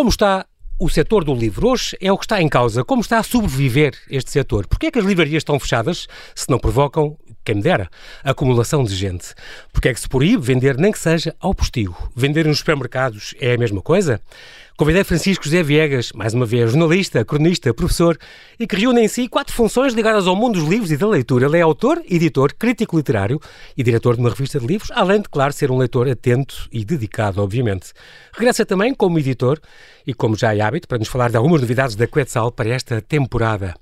Como está o setor do livro hoje é o que está em causa. Como está a sobreviver este setor? Porquê é que as livrarias estão fechadas se não provocam, quem me dera, acumulação de gente? Porquê é que se proíbe vender nem que seja ao postigo? Vender nos supermercados é a mesma coisa? Convidei Francisco José Viegas, mais uma vez jornalista, cronista, professor, e que reúne em si quatro funções ligadas ao mundo dos livros e da leitura. Ele é autor, editor, crítico literário e diretor de uma revista de livros, além de, claro, ser um leitor atento e dedicado, obviamente. Regressa também como editor e, como já é hábito, para nos falar de algumas novidades da Quetzal para esta temporada.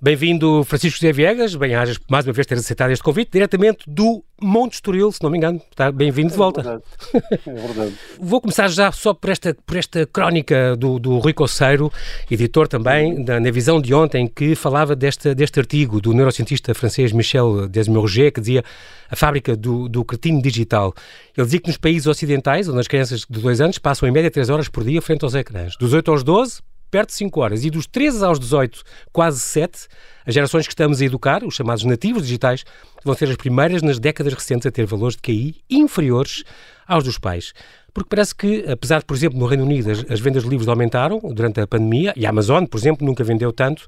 Bem-vindo, Francisco José Viegas. Bem-ajas, mais uma vez, ter aceitado este convite, diretamente do Monte Estoril, se não me engano. Está bem-vindo de volta. É verdade. É verdade. Vou começar já só por esta, por esta crónica do, do Rui Coceiro, editor também, da, na visão de ontem, que falava deste, deste artigo do neurocientista francês Michel Desmurger, que dizia a fábrica do, do cretino digital. Ele dizia que nos países ocidentais, onde as crianças de dois anos passam em média 3 horas por dia frente aos ecrãs. Dos 8 aos 12, perto de 5 horas. E dos 13 aos 18, quase 7, as gerações que estamos a educar, os chamados nativos digitais, vão ser as primeiras nas décadas recentes a ter valores de QI inferiores aos dos pais. Porque parece que, apesar de, por exemplo, no Reino Unido as, as vendas de livros aumentaram durante a pandemia, e a Amazon, por exemplo, nunca vendeu tanto,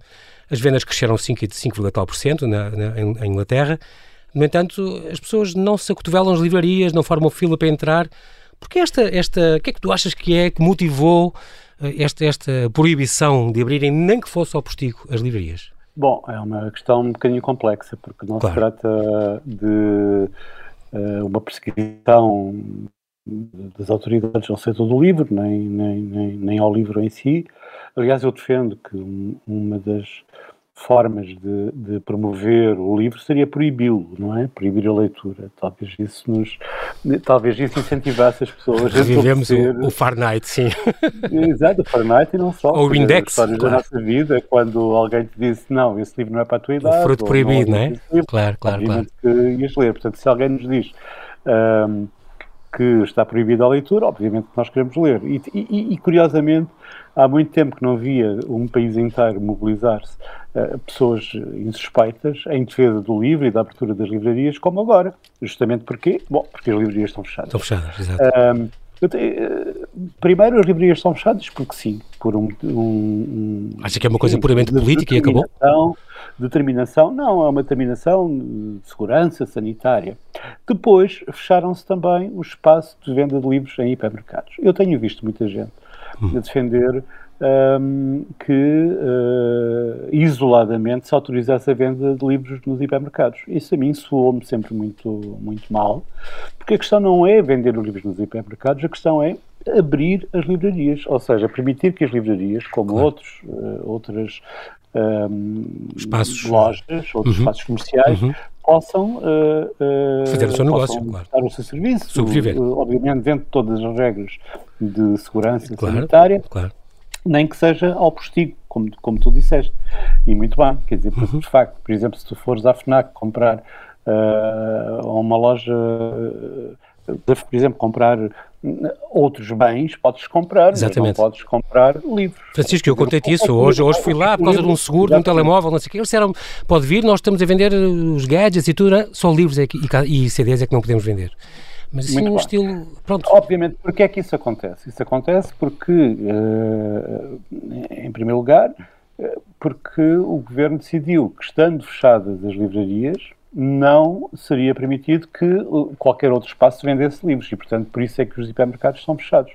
as vendas cresceram 5,4% na, na, em Inglaterra. No entanto, as pessoas não se acotovelam nas livrarias, não formam fila para entrar. Porque esta, esta, o que é que tu achas que é que motivou esta, esta proibição de abrirem, nem que fosse ao postigo, as livrarias? Bom, é uma questão um bocadinho complexa, porque não claro. se trata de uh, uma perseguição das autoridades ao setor do livro, nem, nem, nem, nem, ao livro em si. Aliás, eu defendo que uma das formas de, de, promover o livro seria proibi-lo, não é? Proibir a leitura. Talvez isso nos, talvez isso incentivasse as pessoas a Vivemos o, o Fahrenheit, sim. Exato, o Fahrenheit e não só. Ou o Index, claro. da nossa vida, quando alguém te disse, não, esse livro não é para a tua idade. O fruto proibido, não, é? Livro, claro, claro, claro. que ias ler. Portanto, se alguém nos diz... Um, que está proibida a leitura, obviamente que nós queremos ler. E, e, e, curiosamente, há muito tempo que não via um país inteiro mobilizar-se uh, pessoas insuspeitas em defesa do livro e da abertura das livrarias, como agora. Justamente porque, bom, porque as livrarias estão fechadas. Estão fechadas, exato. Uh, primeiro, as livrarias estão fechadas porque sim, por um... um, um Acha que é uma coisa puramente política e acabou? Determinação, não, é uma determinação de segurança sanitária. Depois, fecharam-se também o espaço de venda de livros em hipermercados. Eu tenho visto muita gente hum. a defender um, que uh, isoladamente se autorizasse a venda de livros nos hipermercados. Isso a mim soou-me sempre muito, muito mal, porque a questão não é vender os livros nos hipermercados, a questão é abrir as livrarias, ou seja, permitir que as livrarias, como claro. outros, uh, outras um, espaços. lojas, outros uhum. espaços comerciais, uhum. possam uh, uh, fazer o seu negócio, claro. dar o seu serviço, sobreviver. Uh, obviamente dentro de todas as regras de segurança claro, sanitária, claro. nem que seja ao postigo, como, como tu disseste. E muito bem, quer dizer, porque uhum. de facto, por exemplo, se tu fores à FNAC comprar a uma loja, por exemplo, comprar outros bens podes comprar, Exatamente. mas não podes comprar livros. Francisco, eu contei-te isso. Hoje, hoje fui lá por causa de um seguro, de um telemóvel, não sei o quê. Eles disseram, pode vir, nós estamos a vender os gadgets e tudo, né? só livros é que, e, e CDs é que não podemos vender. Mas assim, Muito um estilo. Pronto. Obviamente, porque é que isso acontece? Isso acontece porque, uh, em primeiro lugar, uh, porque o governo decidiu que, estando fechadas as livrarias, não seria permitido que uh, qualquer outro espaço vendesse livros e, portanto, por isso é que os hipermercados são fechados.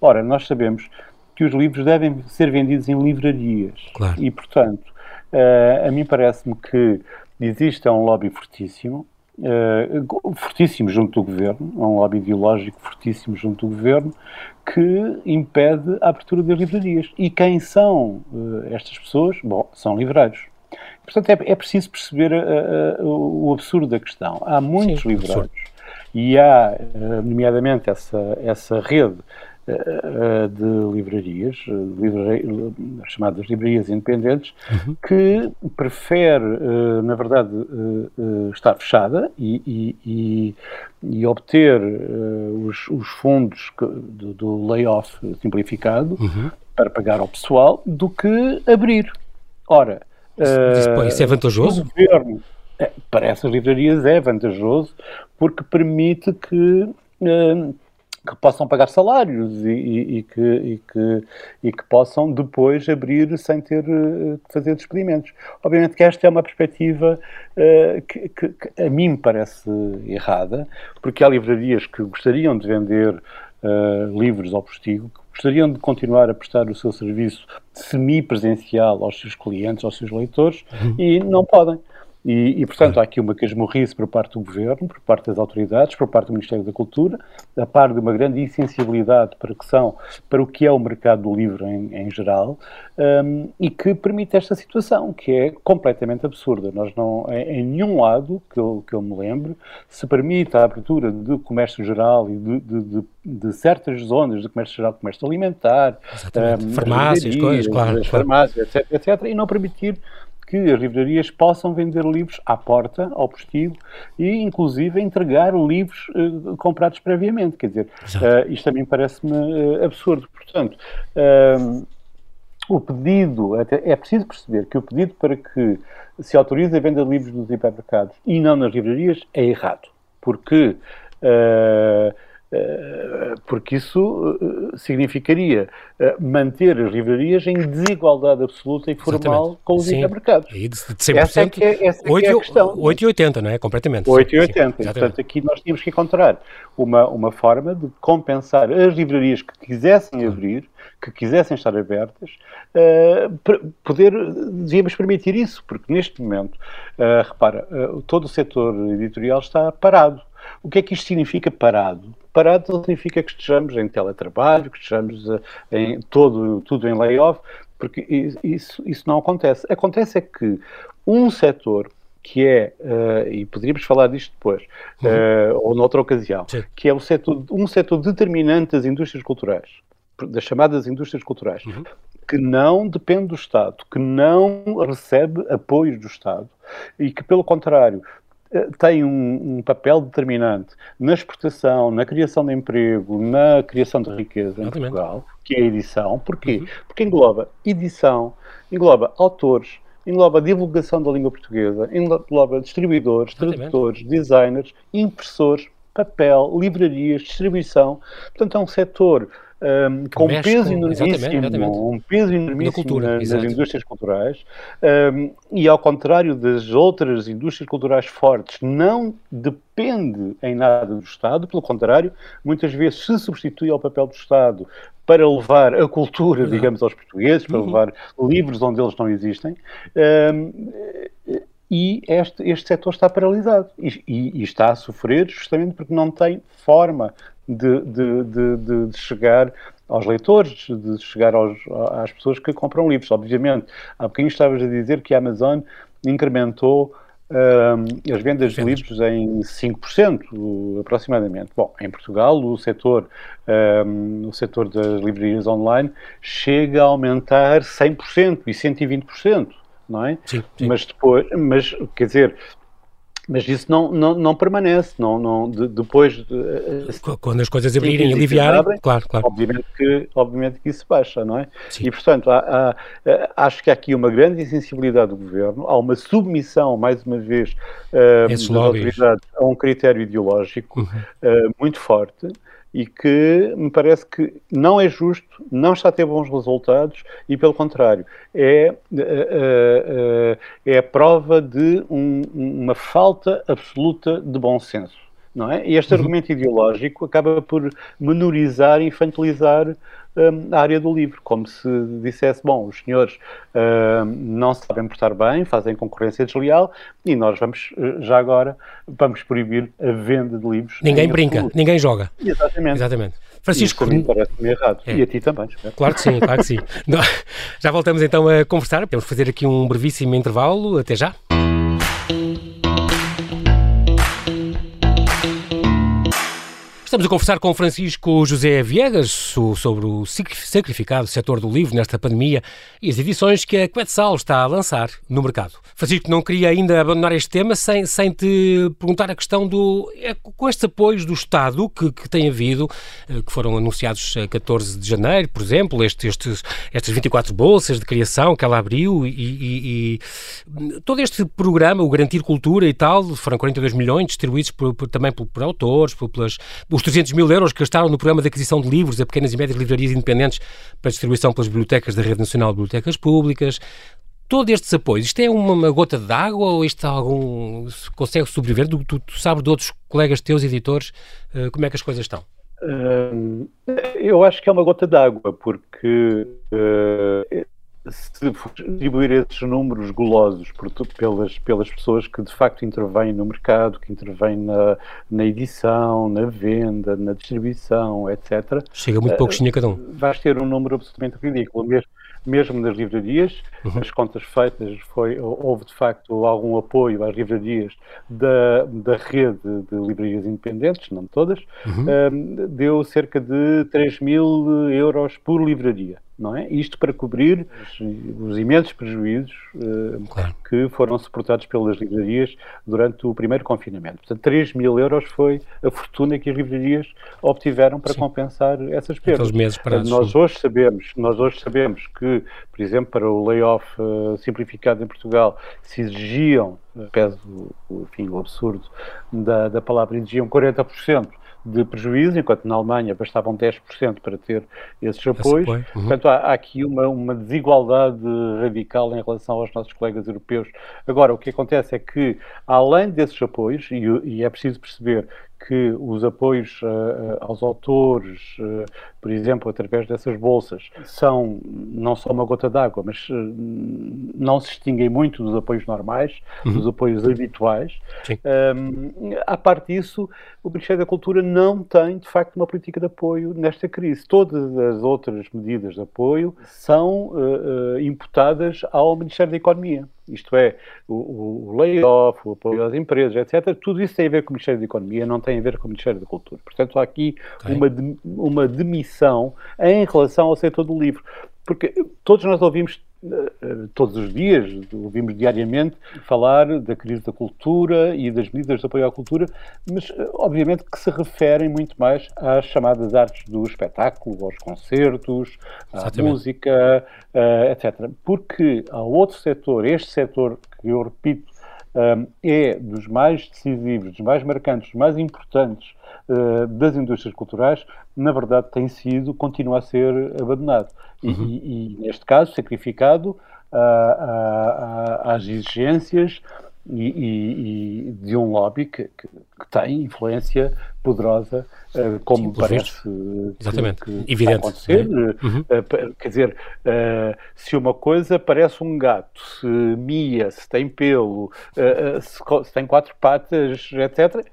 Ora, nós sabemos que os livros devem ser vendidos em livrarias claro. e, portanto, uh, a mim parece-me que existe um lobby fortíssimo, uh, fortíssimo junto do governo, um lobby ideológico fortíssimo junto do governo, que impede a abertura das livrarias. E quem são uh, estas pessoas? Bom, são livreiros. Portanto, é, é preciso perceber uh, uh, o absurdo da questão. Há muitos Sim, livreiros absurdo. e há, uh, nomeadamente, essa, essa rede de livrarias, chamadas livrarias independentes, uhum. que prefere, na verdade, estar fechada e, e, e, e obter os, os, fundos do, do layoff simplificado uhum. para pagar ao pessoal do que abrir. Ora, Uh, isso é vantajoso? O governo, é, para essas livrarias é vantajoso porque permite que uh, que possam pagar salários e, e, e, que, e, que, e que possam depois abrir sem ter uh, que fazer despedimentos. Obviamente que esta é uma perspectiva uh, que, que, que, a mim me parece errada, porque há livrarias que gostariam de vender uh, livros ao postigo, que gostariam de continuar a prestar o seu serviço semi-presencial aos seus clientes, aos seus leitores, uhum. e não podem. E, e, portanto, há aqui uma casmurrice por parte do Governo, por parte das autoridades, por parte do Ministério da Cultura, a par de uma grande insensibilidade para, que são, para o que é o mercado do livro em, em geral, um, e que permite esta situação, que é completamente absurda. Nós não, em, em nenhum lado, que eu, que eu me lembro, se permite a abertura de comércio geral e de, de, de, de certas zonas de comércio geral, comércio alimentar, um, farmácias, coisas, claro, claro. farmácias, etc, etc, e não permitir que as livrarias possam vender livros à porta, ao postigo, e inclusive entregar livros uh, comprados previamente. Quer dizer, uh, isto também parece-me uh, absurdo. Portanto, o pedido, é preciso perceber que o pedido para que se autorize a venda de livros nos hipermercados e não nas livrarias é errado. Porque porque isso significaria eh, manter as livrarias em desigualdade absoluta e formal Exatamente. com os hipermercados. E de 100%, essa é que é, essa 8, é, é a questão. 8,80, não é? Completamente. 8,80. Portanto, aqui nós tínhamos que encontrar uma, uma forma de compensar as livrarias que quisessem abrir, que quisessem estar abertas, uh, poder, devíamos permitir isso, porque neste momento, uh, repara, uh, todo o setor editorial está parado. O que é que isto significa parado? Parado significa que estejamos em teletrabalho, que estejamos eh, em todo, tudo em layoff, porque isso, isso não acontece. Acontece é que um setor que é, uh, e poderíamos falar disto depois, uh, ou noutra ocasião, Sim. que é o setor, um setor determinante das indústrias culturais, das chamadas indústrias culturais, uhum. que não depende do Estado, que não recebe apoios do Estado e que, pelo contrário, tem um, um, papel determinante na exportação, na criação de emprego, na criação de riqueza em Portugal, que é a edição. Porquê? Uhum. Porque engloba edição, engloba autores, engloba divulgação da língua portuguesa, engloba distribuidores, tradutores, designers, impressores, papel, livrarias, distribuição. Portanto, é um setor um, com um peso enormíssimo, exatamente, exatamente. um peso enormíssimo cultura, nas, nas, indústrias culturais, um, e ao contrário das outras indústrias culturais fortes, não depende em nada do Estado, pelo contrário, muitas vezes se substitui ao papel do Estado para levar a cultura, digamos, aos portugueses, para uhum. levar livros onde eles não existem. Um, e este, este setor está paralisado e, e, e, está a sofrer justamente porque não tem forma de, de, de, de chegar aos leitores, de chegar aos, às pessoas que compram livros. Obviamente, há bocadinho estavas a dizer que a Amazon incrementou um, as vendas de livros em 5%, aproximadamente. Bom, em Portugal, o setor, um, o setor das livrarias online chega a aumentar 100% e 120%, não é? Sim, sim. Mas depois, mas, quer dizer, mas isso não, não, não permanece, não, não, de, depois... De, eh, Quando as coisas abrirem e aliviarem, abrem, claro, claro. Obviamente que, obviamente que isso baixa, não é? Sim. E, portanto, há, há, eh, acho que há aqui uma grande insensibilidade do Governo, há uma submissão, mais uma vez, uh, das autoridades a um critério ideológico uhum. uh, muito forte, e que me parece que não é justo, não está a ter bons resultados e, pelo contrário, é, é, é a prova de um, uma falta absoluta de bom senso. Não é? E este uhum. argumento ideológico acaba por menorizar e infantilizar um, a área do livro, como se dissesse, bom, os senhores um, não sabem portar bem, fazem concorrência desleal e nós vamos, eh, já agora, vamos proibir a venda de livros. Ninguém brinca, absoluto. ninguém joga. Exatamente. Exatamente. Francisco. Isso parece-me errado. É. E a ti também, espero. Claro que sim, claro que sim. já voltamos então a conversar, podemos fazer aqui um brevíssimo intervalo, até já. Estamos a conversar com Francisco José Viegas sobre o sacrificado setor do livro nesta pandemia e as edições que a Quetzal está a lançar no mercado. Francisco, não queria ainda abandonar este tema sem, sem te perguntar a questão do. É, com estes apoios do Estado que, que tem havido, eh, que foram anunciados a 14 de janeiro, por exemplo, este, estes, estas 24 bolsas de criação que ela abriu e, e, e todo este programa, o Garantir Cultura e tal, foram 42 milhões distribuídos por, por, também por, por autores, por, pelas, os 300 mil euros que gastaram no programa de aquisição de livros a pequenas e médias livrarias independentes para distribuição pelas bibliotecas da Rede Nacional de Bibliotecas Públicas, todos estes apoios, isto é uma, uma gota de água ou isto algum consegue sobreviver? Tu, tu, tu, sabes de outros colegas teus editores uh, como é que as coisas estão? Uh, eu acho que é uma gota de água, porque uh, se distribuir esses números golosos por, pelas, pelas pessoas que de facto intervêm no mercado, que intervêm na, na edição, na venda, na distribuição, etc. Chega muito pouquinho a cada um. Vais ter um número absolutamente ridículo. Mesmo, mesmo nas livrarias, uhum. as contas feitas, foi, houve de facto algum apoio às livrarias da, da rede de livrarias independentes, não todas, uhum. um, deu cerca de 3 mil euros por livraria não é? Isto para cobrir os, os imensos prejuízos uh, claro. que foram suportados pelas livrarias durante o primeiro confinamento. Portanto, 3 mil euros foi a fortuna que as livrarias obtiveram para Sim. compensar essas perdas. meses parados. Nós hoje sabemos, nós hoje sabemos que, por exemplo, para o layoff uh, simplificado em Portugal, se exigiam, pese o, enfim, o absurdo da, da palavra, exigiam 40% de prejuízo, enquanto na Alemanha bastavam 10% para ter esses apoios. Uhum. Portanto, há, há, aqui uma, uma desigualdade radical em relação aos nossos colegas europeus. Agora, o que acontece é que, além desses apoios, e, e é preciso perceber que os apoios uh, aos autores, uh, por exemplo, através dessas bolsas, são não só uma gota d'água, mas uh, não se distinguem muito dos apoios normais, uhum. dos apoios habituais. Um, à parte disso, o Ministério da Cultura não tem, de facto, uma política de apoio nesta crise. Todas as outras medidas de apoio são imputadas ao Ministério da Economia isto é, o, o layoff, o apoio às empresas, etc., tudo isso tem a ver com o Ministério da Economia, não tem a ver com o Ministério da Cultura. Portanto, há aqui okay. uma, uma demissão em relação ao setor do livro. Porque todos nós ouvimos eh, todos os dias, ouvimos diariamente falar da crise da cultura e das medidas de apoio à cultura, mas eh, obviamente que se referem muito mais às chamadas artes do espetáculo, aos concertos, à Exatamente. música, uh, etc. Porque há outro setor, este setor que eu repito, é dos mais decisivos, dos mais marcantes, dos mais importantes uh, das indústrias culturais, na verdade tem sido, continua a ser abandonado. Uhum. E, e, e, neste caso, sacrificado uh, às exigências e, e, de um lobby que, que, que tem influência poderosa, uh, como Sim, parece Exatamente. que, Evidente, acontecer. É? Uhum. Uh, quer dizer, se uma coisa parece um gato, se mia, se tem pelo, se, se, tem quatro patas, etc.,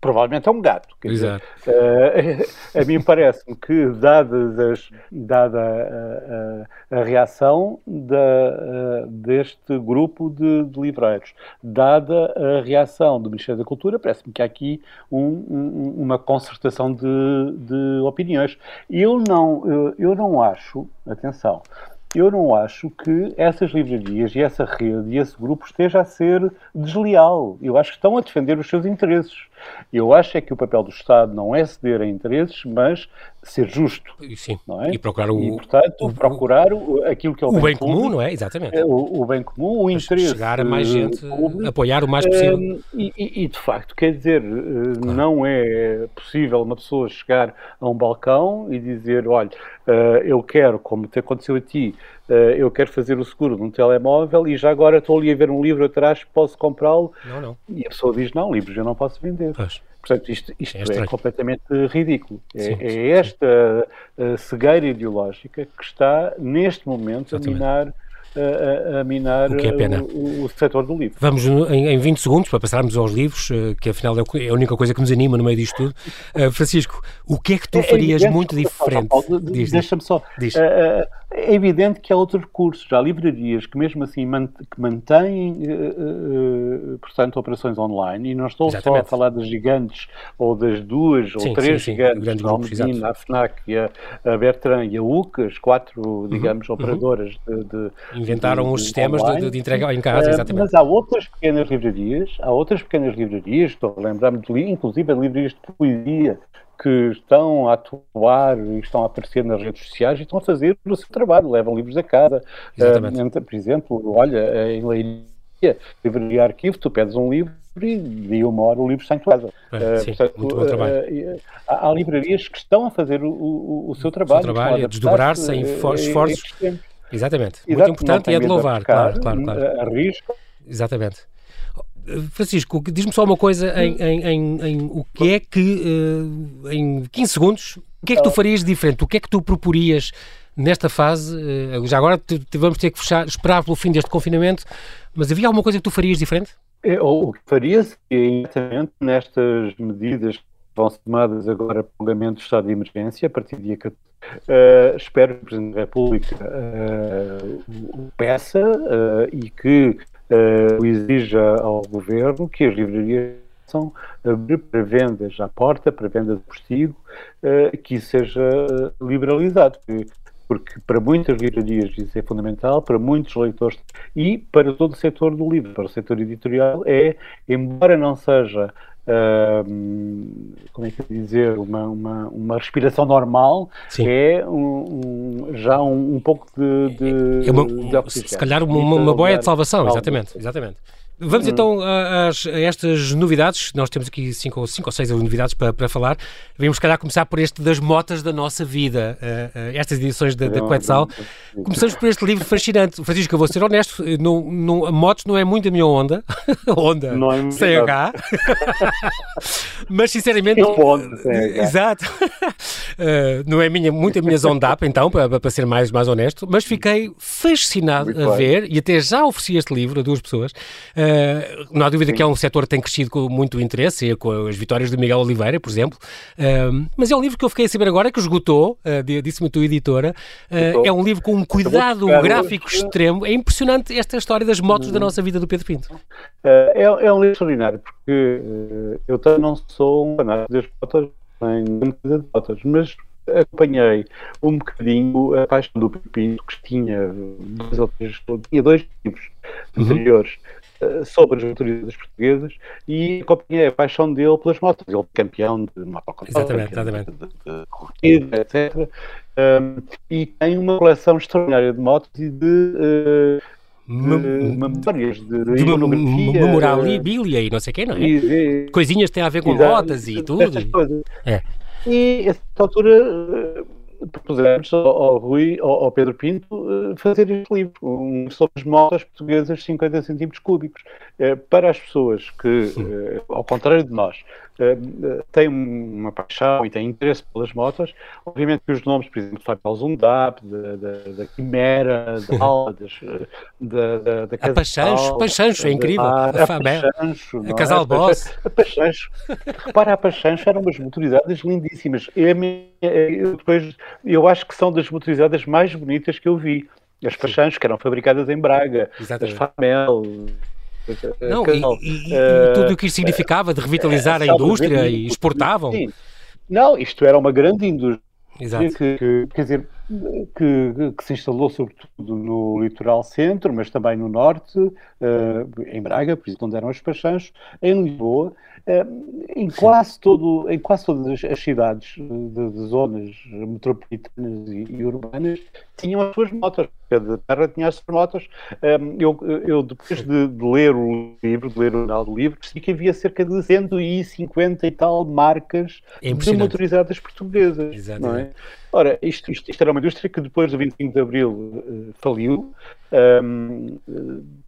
provavelmente é um gato. Exato. Dizer, uh, a mim parece-me que, dadas as, dada a, a, a reação da, uh, deste grupo de, de, livreiros, dada a reação do Ministério da Cultura, parece-me que há aqui um, um, uma concertação de, de opiniões. Eu não, eu, eu não acho, atenção, eu não acho que essas livrarias e essa rede e esse grupo esteja a ser desleal. Eu acho que estão a defender os seus interesses. Eu acho é que o papel do Estado não é ceder a interesses, mas ser justo. Sim, é? e procurar o... E, portanto, o, procurar o, aquilo que é o, o bem, bem comum, comum, não é? Exatamente. É, o, o bem comum, o interesse... Chegar a mais gente, público, apoiar o mais possível. Um, e, e, de facto, quer dizer, eh, claro. não é possível uma pessoa chegar a um balcão e dizer, olha, uh, eu quero, como te aconteceu a ti, eu quero fazer o seguro de um telemóvel e já agora estou ali a ver um livro atrás, posso comprá-lo? Não, não. E a pessoa diz, não, livros eu não posso vender. Pois. Portanto, isto, isto é, é, completamente ridículo. É, sim, é, é esta sim. cegueira ideológica que está, neste momento, Exatamente. a minar a, a, minar o, é o, o, setor do livro. Vamos em, em 20 segundos para passarmos aos livros, eh, que afinal é a única coisa que nos anima no meio disto tudo. Uh, Francisco, o que é que tu é farias é muito diferente? Deixa-me só. Diz. Uh, é evidente que há outros recursos. Há livrarias que, mesmo assim, que mantêm, uh, portanto, operações online. E não estou Exatamente. só a falar das gigantes ou das duas sim, ou três sim, sim. gigantes, a Almedina, a FNAC, a, a Bertrand e a UC, as quatro, uhum, digamos, uhum. operadoras de, de, Inventaram de, os sistemas de, de, entrega em casa, exatamente. Mas há outras pequenas livrarias, há outras pequenas livrarias, estou a lembrar-me, inclusive, de livrarias de poesia, que estão a atuar e estão a aparecer nas redes sociais e estão a fazer o seu trabalho, levam livros a casa. Uh, por exemplo, olha, em Leiria, livraria arquivo, tu pedes um livro, e uma hora o livro está em casa. É, sim, portanto, muito bom trabalho. há, há, livrarias que estão a fazer o, o, o seu trabalho. O seu trabalho, a desdobrar-se em esforços. Exatamente. Exato, muito importante e é de louvar, claro, claro, claro. Arrisco. Exatamente. Francisco, diz-me só uma coisa em, em, em, em, o que é que, uh, em 15 segundos, o que é que tu farias diferente? O que é que tu proporias nesta fase? Uh, já agora te, te vamos ter que fechar, esperar pelo fim deste confinamento, mas havia alguma coisa que tu farias diferente? Eu, o que faria seria, exatamente nestas medidas que vão ser tomadas agora, prolongamento do estado de emergência, a partir do dia 14, uh, espero que o Presidente da República o peça e que uh, exija ao governo que as livrarias possam abrir para vendas à porta, para vendas de postigo, uh, que isso seja liberalizado. Porque para muitas livrarias isso é fundamental, para muitos leitores e para todo o setor do livro, para o setor editorial, é, embora não seja Como é que eu dizer, uma, uma, uma respiração normal, Sim. é um, um, já um, um, pouco de, de, é uma, de Se calhar uma, uma boia de salvação, exatamente, exatamente. Vamos hum. então a, a, estas novidades. Nós temos aqui cinco, cinco ou seis novidades para, para falar. Vamos, se calhar, começar por este das motas da nossa vida, uh, uh, estas edições da, da Quetzal. Começamos por este livro fascinante. Francisco, eu vou ser honesto, não, não, motos não é muito a minha onda. onda, não é sem H. Mas, sinceramente... Ponto, sem H. Exato. Uh, não é minha, muito a minha zondap, então, para, para ser mais, mais honesto. Mas fiquei fascinado muito a ver, e até já ofereci este livro a duas pessoas, Uh, não há dúvida Sim. que é um setor que tem crescido com muito interesse, com as vitórias de Miguel Oliveira, por exemplo. Uh, mas é um livro que eu fiquei a saber agora que esgotou, uh, disse-me a tua editora. Uh, é um livro com um cuidado gráfico extremo. É impressionante esta história das motos da uhum. nossa vida do Pedro Pinto. É, é, um livro extraordinário, porque eu também não sou um fanático das motos, nem de motos, mas acompanhei um bocadinho a paixão do Pedro Pinto, que tinha dois, ou três, tinha dois livros uhum. anteriores eh, sobre as autoridades portuguesas e acompanhei a paixão dele pelas motos. Ele é campeão de exatamente. de, corrida, etc. Um, e tem uma coleção extraordinária de motos e de, uh, de memórias, de, de, de iconografia. Memorabilia e não sei o quê, não é? E, e, Coisinhas que têm a ver com motas e tudo. É. E, a essa altura propusemos ao, ao Rui, ao, ao, Pedro Pinto, uh, fazer este livro, um, sobre as motas portuguesas 50 centímetros cúbicos, uh, para as pessoas que, uh, ao contrário de nós, têm uma paixão e têm interesse pelas motas, obviamente que os nomes, por exemplo, Fábio Zundap, da, da, da Quimera, da Alba, da, da, da A Pachancho, Pachancho, é incrível. A, a, a Pachancho, a Casal Boss. A Pachancho, repara, a Pachancho eram umas motorizadas lindíssimas. Eu, depois eu acho que são das motorizadas mais bonitas que eu vi. As Pachanchos, que eram fabricadas em Braga, Exatamente. as Famel, não, e, e, uh, tudo o que isso significava de revitalizar uh, a indústria e exportavam. Sim. Não, isto era uma grande indústria Exato. Que, que, quer dizer, que, que, se instalou sobretudo no litoral centro, mas também no norte, uh, em Braga, por exemplo, onde eram os Pachanchos, em Lisboa, uh, em, quase todo, em quase todas as cidades de, de zonas metropolitanas e, e, urbanas, tinham as suas motas. Cada terra tinha as suas motas. Um, eu, eu, depois de, de, ler o livro, de ler o final do livro, percebi que havia cerca de 150 e tal marcas é de motorizadas portuguesas. Exatamente. Não é? Ora, isto, isto, isto, era uma indústria que depois do 25 de Abril uh, faliu, um,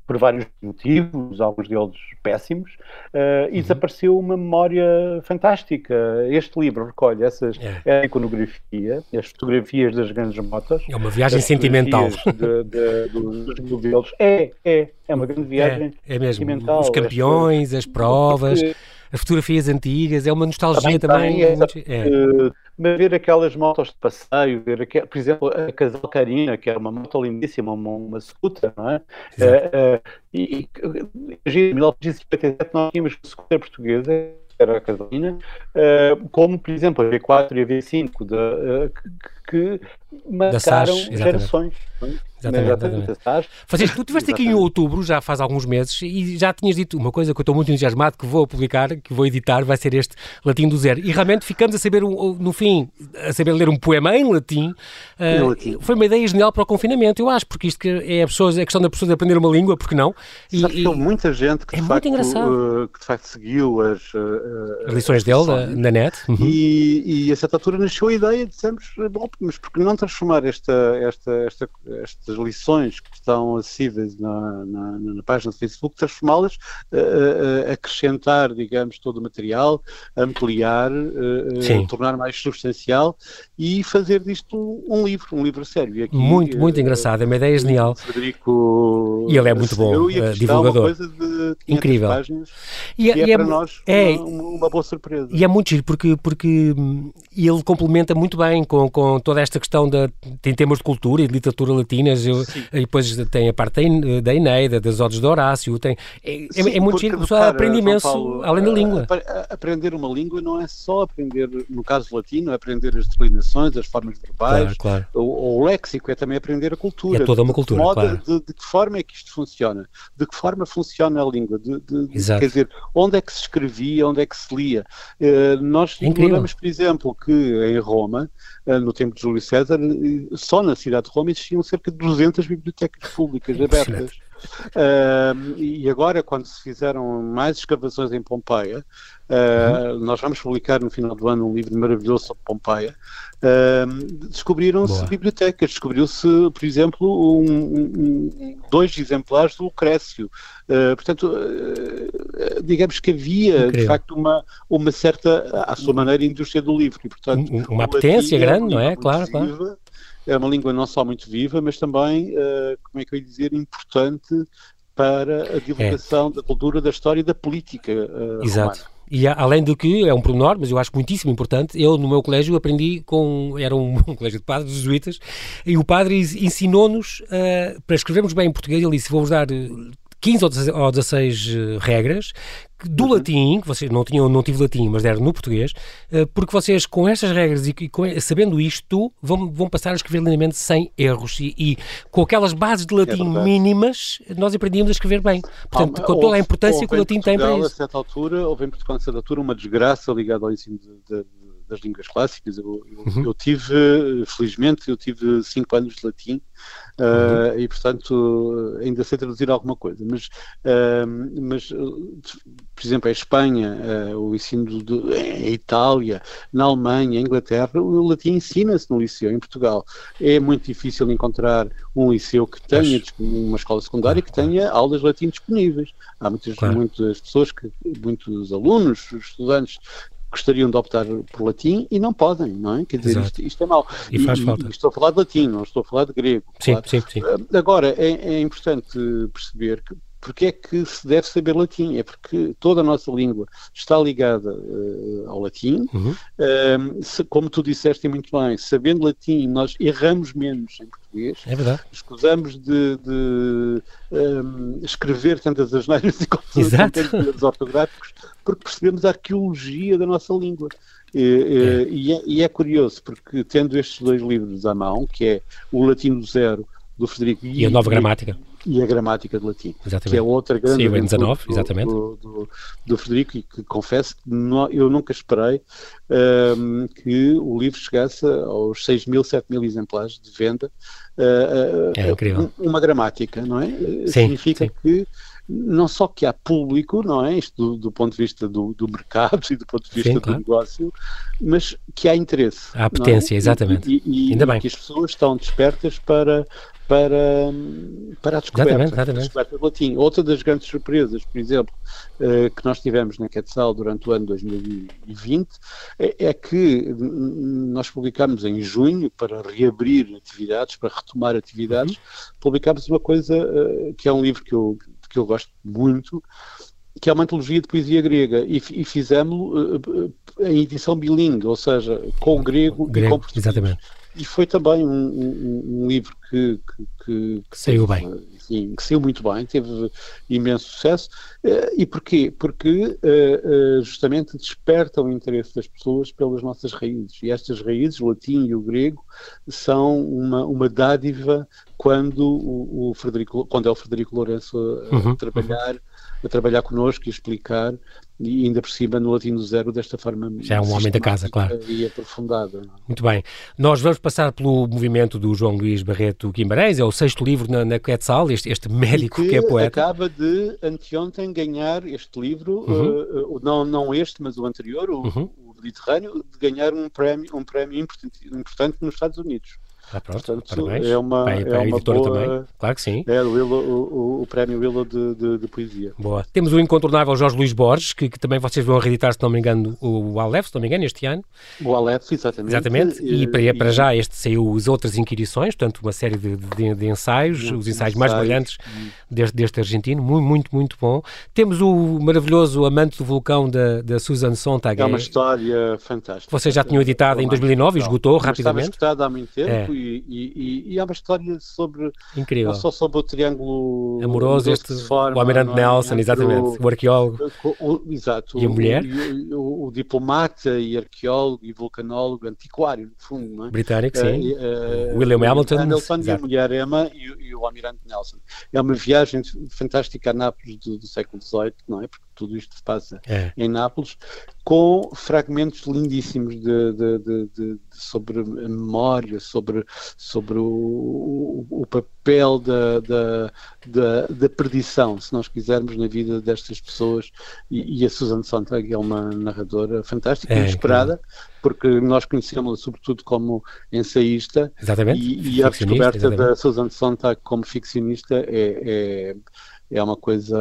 por vários motivos, alguns deles péssimos, uh, e uhum. desapareceu uma memória fantástica. Este livro recolhe essas, é. a iconografia, as fotografias das grandes motas. É uma viagem sentimental. De, de, dos modelos. É, é, é uma grande viagem é, é mesmo. sentimental. Os campeões, as provas. Porque, as fotografias antigas, é uma nostalgia também. também é, é. Mas ver aquelas motos de passeio, ver, aquel, por exemplo, a Casal Carina, que era uma moto lindíssima, uma, uma scooter, não é? Uh, uh, e, em 1957 nós tínhamos uma scooter portuguesa, era a Casalina, uh, como, por exemplo, a V4 e a V5, de, que, que marcaram gerações. É? Exatamente, exatamente. Francisco, tu estiveste aqui em outubro, já faz alguns meses, e já tinhas dito uma coisa que eu estou muito entusiasmado, que vou publicar, que vou editar, vai ser este Latim do Zero. E realmente ficamos a saber, no fim, a saber ler um poema em latim. Em uh, latim. Foi uma ideia genial para o confinamento, eu acho, porque isto é a, pessoa, a questão da pessoa de aprender uma língua, porque não? E, Sabe houve muita gente que, é de facto, uh, que de facto seguiu as, uh, as lições dele na net. Uhum. E, e a certa altura nasceu a ideia, dissemos, bom, mas por que não transformar esta, esta, esta, estas lições que estão acessíveis na, na, na página do Facebook, transformá-las, uh, acrescentar, digamos, todo o material, ampliar, uh, tornar mais substancial e fazer disto um livro, um livro sério. Aqui, muito, muito engraçado, é uma ideia genial. Frederico e ele é muito bom, divulgador. Incrível. Páginas, e, é, e é, para nós é, uma, uma, boa surpresa. E é muito giro, porque, porque hum, ele complementa muito bem com, com toda esta questão da, tem temas de cultura e de literatura latinas, eu, e depois tem a parte da Eneida, das Odes de Horácio, tem, é, é Sim, é, é muito giro, a pessoa aprende imenso Paulo, além da língua. Aprender uma língua não é só aprender, no caso latino, é aprender as declinações, as formas verbais, claro, claro. O, o, léxico, é também aprender a cultura. É toda uma cultura, de, modo, claro. de, de, que forma é que isto funciona? De que forma funciona a língua? De, quer dizer, onde é que se escrevia, onde é que se lia? Uh, nós ignoramos, por exemplo, que em Roma, no tempo de Júlio César, só na cidade de Roma existiam cerca de 200 bibliotecas públicas abertas. Uh, e agora, quando se fizeram mais escavações em Pompeia, uh, uhum. nós vamos publicar no final do ano um livro maravilhoso sobre Pompeia. Uh, descobriram-se bibliotecas, descobriu-se, por exemplo, um, um, dois exemplares do Lucrécio. portanto, digamos que havia, Incrível. de facto, uma, uma certa, à sua maneira, indústria do livro. E, portanto, uma apetência grande, não é? Claro, claro é uma língua não só muito viva, mas também, uh, como é que eu ia dizer, importante para a divulgação é. da cultura, da história e da política uh, Exato. Romana. E além do que, é um pormenor, mas eu acho muitíssimo importante, eu no meu colégio aprendi com, era um, um colégio de padres jesuítas, e o padre ensinou-nos uh, para escrevermos bem em português, ele disse, vou-vos dar 15 ou 16 uh, regras do uhum. latim, que vocês não tinham, não tive latim, mas deram no português, uh, porque vocês com estas regras e, com, sabendo isto, vão, vão passar a escrever lindamente sem erros e, e com aquelas bases de latim é mínimas, nós aprendíamos a escrever bem. Portanto, ah, com toda a importância que o latim tem para isso. A certa altura, houve em Portugal, a certa altura, uma desgraça ligada ao ensino de, de das línguas clássicas. Eu, eu, uhum. eu, tive, felizmente, eu tive cinco anos de latim uh, e, portanto, ainda sei traduzir alguma coisa. Mas, uh, mas por exemplo, a Espanha, uh, o ensino de, em Itália, na Alemanha, Inglaterra, o latim ensina-se no liceu. Em Portugal é muito difícil encontrar um liceu que tenha uma escola secundária que tenha aulas de latim disponíveis. Há muitas, claro. muitas pessoas, que, muitos alunos, estudantes gostariam de optar por latim e não podem, não é? Quer dizer, isto, isto, é mau. E, faz e, falta. Estou a falar de latim, não estou a falar de grego. Sim, claro. sim, sim. Ah, agora, é, é importante perceber que porque é que se deve saber latim? É porque toda a nossa língua está ligada uh, ao latim. Uhum. Uh, se, como tu disseste muito bem, sabendo latim, nós erramos menos em português. É verdade. Escusamos de, de um, escrever tantas asneiras e conteúdos ortográficos porque percebemos a arqueologia da nossa língua. E é. E, é, e é curioso, porque tendo estes dois livros à mão, que é o Latino Zero, do Frederico e, e a Nova Gramática e a gramática de latim, exatamente. que é outra grande Sim, 19, do, exatamente. Do, do, do, Frederico e que confesso que não, eu nunca esperei um, que o livro chegasse aos 6 mil, 7 mil exemplares de venda. Uh, é incrível. Uma gramática, não é? Sim, Significa sim. que não só que há público, não é? Isto do, do ponto de vista do, do, mercado e do ponto de vista Sim, claro. do negócio, mas que há interesse. Há potência, é? exatamente. E, e, Ainda bem. que as pessoas estão despertas para, para, para a descoberta, exatamente, exatamente. A descoberta do latim. Outra das grandes surpresas, por exemplo, uh, que nós tivemos na Quetzal durante o ano 2020, é, é que nós publicámos em junho, para reabrir atividades, para retomar atividades, uhum. publicámos uma coisa uh, que é um livro que eu, que eu gosto muito, que é uma antologia de poesia grega, e, e fizemos uh, em edição bilingue, ou seja, com grego, grego e com português. Exatamente e foi também um, um, um livro que, que, que, que saiu bem. que saiu muito bem, teve imenso sucesso. Uh, e porquê? Porque uh, justamente desperta o interesse das pessoas pelas nossas raízes. E estas raízes, o latim e o grego, são uma, uma dádiva quando o, o Frederico, quando é o Frederico Lourenço a, uhum, trabalhar, uhum. A trabalhar connosco e explicar e ainda por cima no latino zero desta forma já é um homem da casa, claro e aprofundada. É? Muito bem, nós vamos passar pelo movimento do João Luís Barreto Guimarães, é o sexto livro na, na Quetzal, este, este médico que, que, é poeta. acaba de anteontem ganhar este livro, uhum. uh, uh, não, não este, mas o anterior, o, uhum. o Mediterrâneo, de ganhar um prémio, um prémio importante, importante nos Estados Unidos. Ah, pronto, Portanto, parabéns. É uma, para, para é a editora boa, também, claro que sim. É o, Willow, o, o, prémio Willow de, de, de, poesia. Boa. Temos o incontornável Jorge Luís Borges, que, que também vocês vão reeditar, se não me engano, o, o Aleph, se não me engano, este ano. O Aleph, exatamente. Exatamente, e, e para, para já este saiu as outras inquirições, portanto uma série de, de, de ensaios, os ensaios mais brilhantes deste, deste argentino, muito, muito, muito bom. Temos o maravilhoso Amante do Vulcão da, da Susan Sontag. É uma história fantástica. Vocês já tinham editado em 2009 e esgotou rapidamente. Estava esgotado há muito tempo é. E e, é uma história sobre Incrível. não só sobre o triângulo amoroso, este, forma, o Almirante é? Nelson, exatamente, o, o arqueólogo o, exato, e a mulher, o, o, diplomata e arqueólogo e vulcanólogo, antiquário, no fundo, não é? britânico, sim, uh, uh, William Hamilton, Hamilton e a mulher Emma e, e, o Almirante Nelson. É uma viagem fantástica a Nápoles do, do século XVIII, não é? Porque tudo isto se passa é. em Nápoles, com fragmentos lindíssimos de, de, de, sobre a memória, sobre, sobre o, o papel da, da, da, da, perdição, se nós quisermos, na vida destas pessoas. E, e a Susan Sontag é uma narradora fantástica, é, inesperada, porque nós conhecemos-la sobretudo como ensaísta. Exatamente. E, e a descoberta exatamente. da Susan Sontag como ficcionista é, é é uma coisa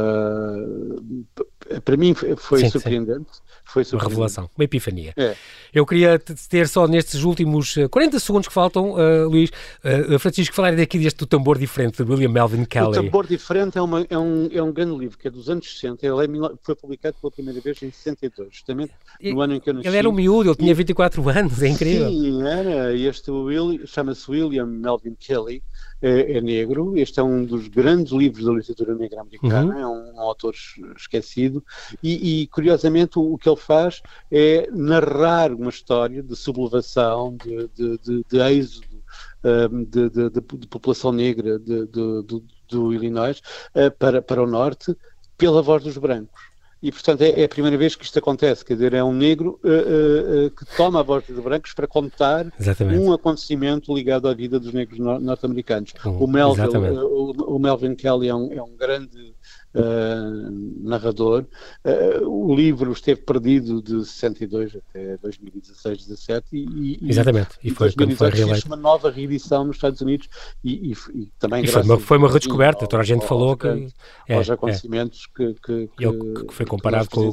para mim foi sim, surpreendente. Sim. Foi surpreendente. Uma revelação, uma epifania. É. Eu queria ter só nestes últimos 40 eh, segundos que faltam, uh, Luís, uh, Francisco, falar daqui deste tambor diferente de William Melvin Kelly. O tambor diferente é, uma, é, um, é um grande livro que é dos anos 60. Ele é, foi publicado pela primeira vez em 62, justamente no ano em que eu nasci. Ele era um miúdo, ele tinha 24 anos, é incrível. Sim, era. Este Will, chama-se William Melvin Kelly é, é, negro. Este é um dos grandes livros da literatura negra americana, uhum. é um, um, autor esquecido. E, e, curiosamente, o, que ele faz é narrar uma história de sublevação, de, de, de, de êxodo um, de, de, de, população negra do Illinois uh, para, para o norte pela voz dos brancos. E, portanto, é, é, a primeira vez que isto acontece. Quer dizer, é um negro uh, uh, que toma a voz dos brancos para contar Exatamente. um acontecimento ligado à vida dos negros norte-americanos. o, Melvin, o, o, Melvin Kelly é um, é um grande uh, narrador. Uh, o livro esteve perdido de 62 até 2016, 17 e, e Exatamente, e, foi quando foi reeleito. uma nova reedição nos Estados Unidos e, e, e também foi uma, foi uma redescoberta, toda a gente falou que é, aos acontecimentos é. que, que, que, que, foi comparado com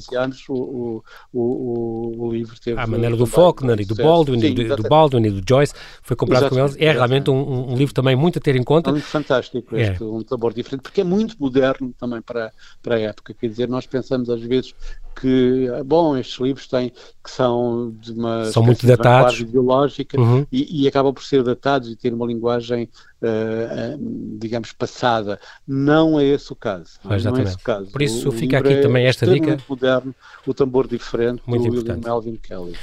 o, o, o, o livro teve a maneira do Faulkner e do Baldwin, sim, do, do, Baldwin e do Joyce foi comparado com eles, é realmente um, um, livro também muito a ter em conta. É um livro fantástico este, é. um sabor diferente, porque é muito moderno também para, para a época. Quer dizer, nós pensamos às vezes que, bom, estes livros têm, que são de uma são muito datados ideológica uhum. e, e, acabam por ser datados e ter uma linguagem, uh, digamos, passada. Não é esse o caso. Ah, não é esse o caso. Por isso o fica aqui é também esta dica. moderno, o tambor diferente muito do importante. William Melvin Kelly.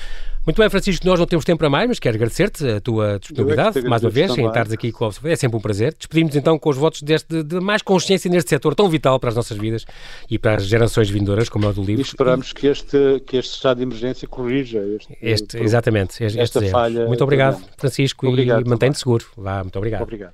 Muito bem, Francisco, nós não temos tempo para mais, mas quero agradecer-te a tua disponibilidade, é mais uma vez, em estares aqui com o É sempre um prazer. Despedimos então com os votos deste, de mais consciência neste setor tão vital para as nossas vidas e para as gerações vindouras, como é o do livro. E esperamos que este, que este estado de emergência corrija este, este exatamente, este, esta falha. Muito obrigado, Francisco, obrigado, e mantém-te seguro. Vá, muito obrigado. Obrigado.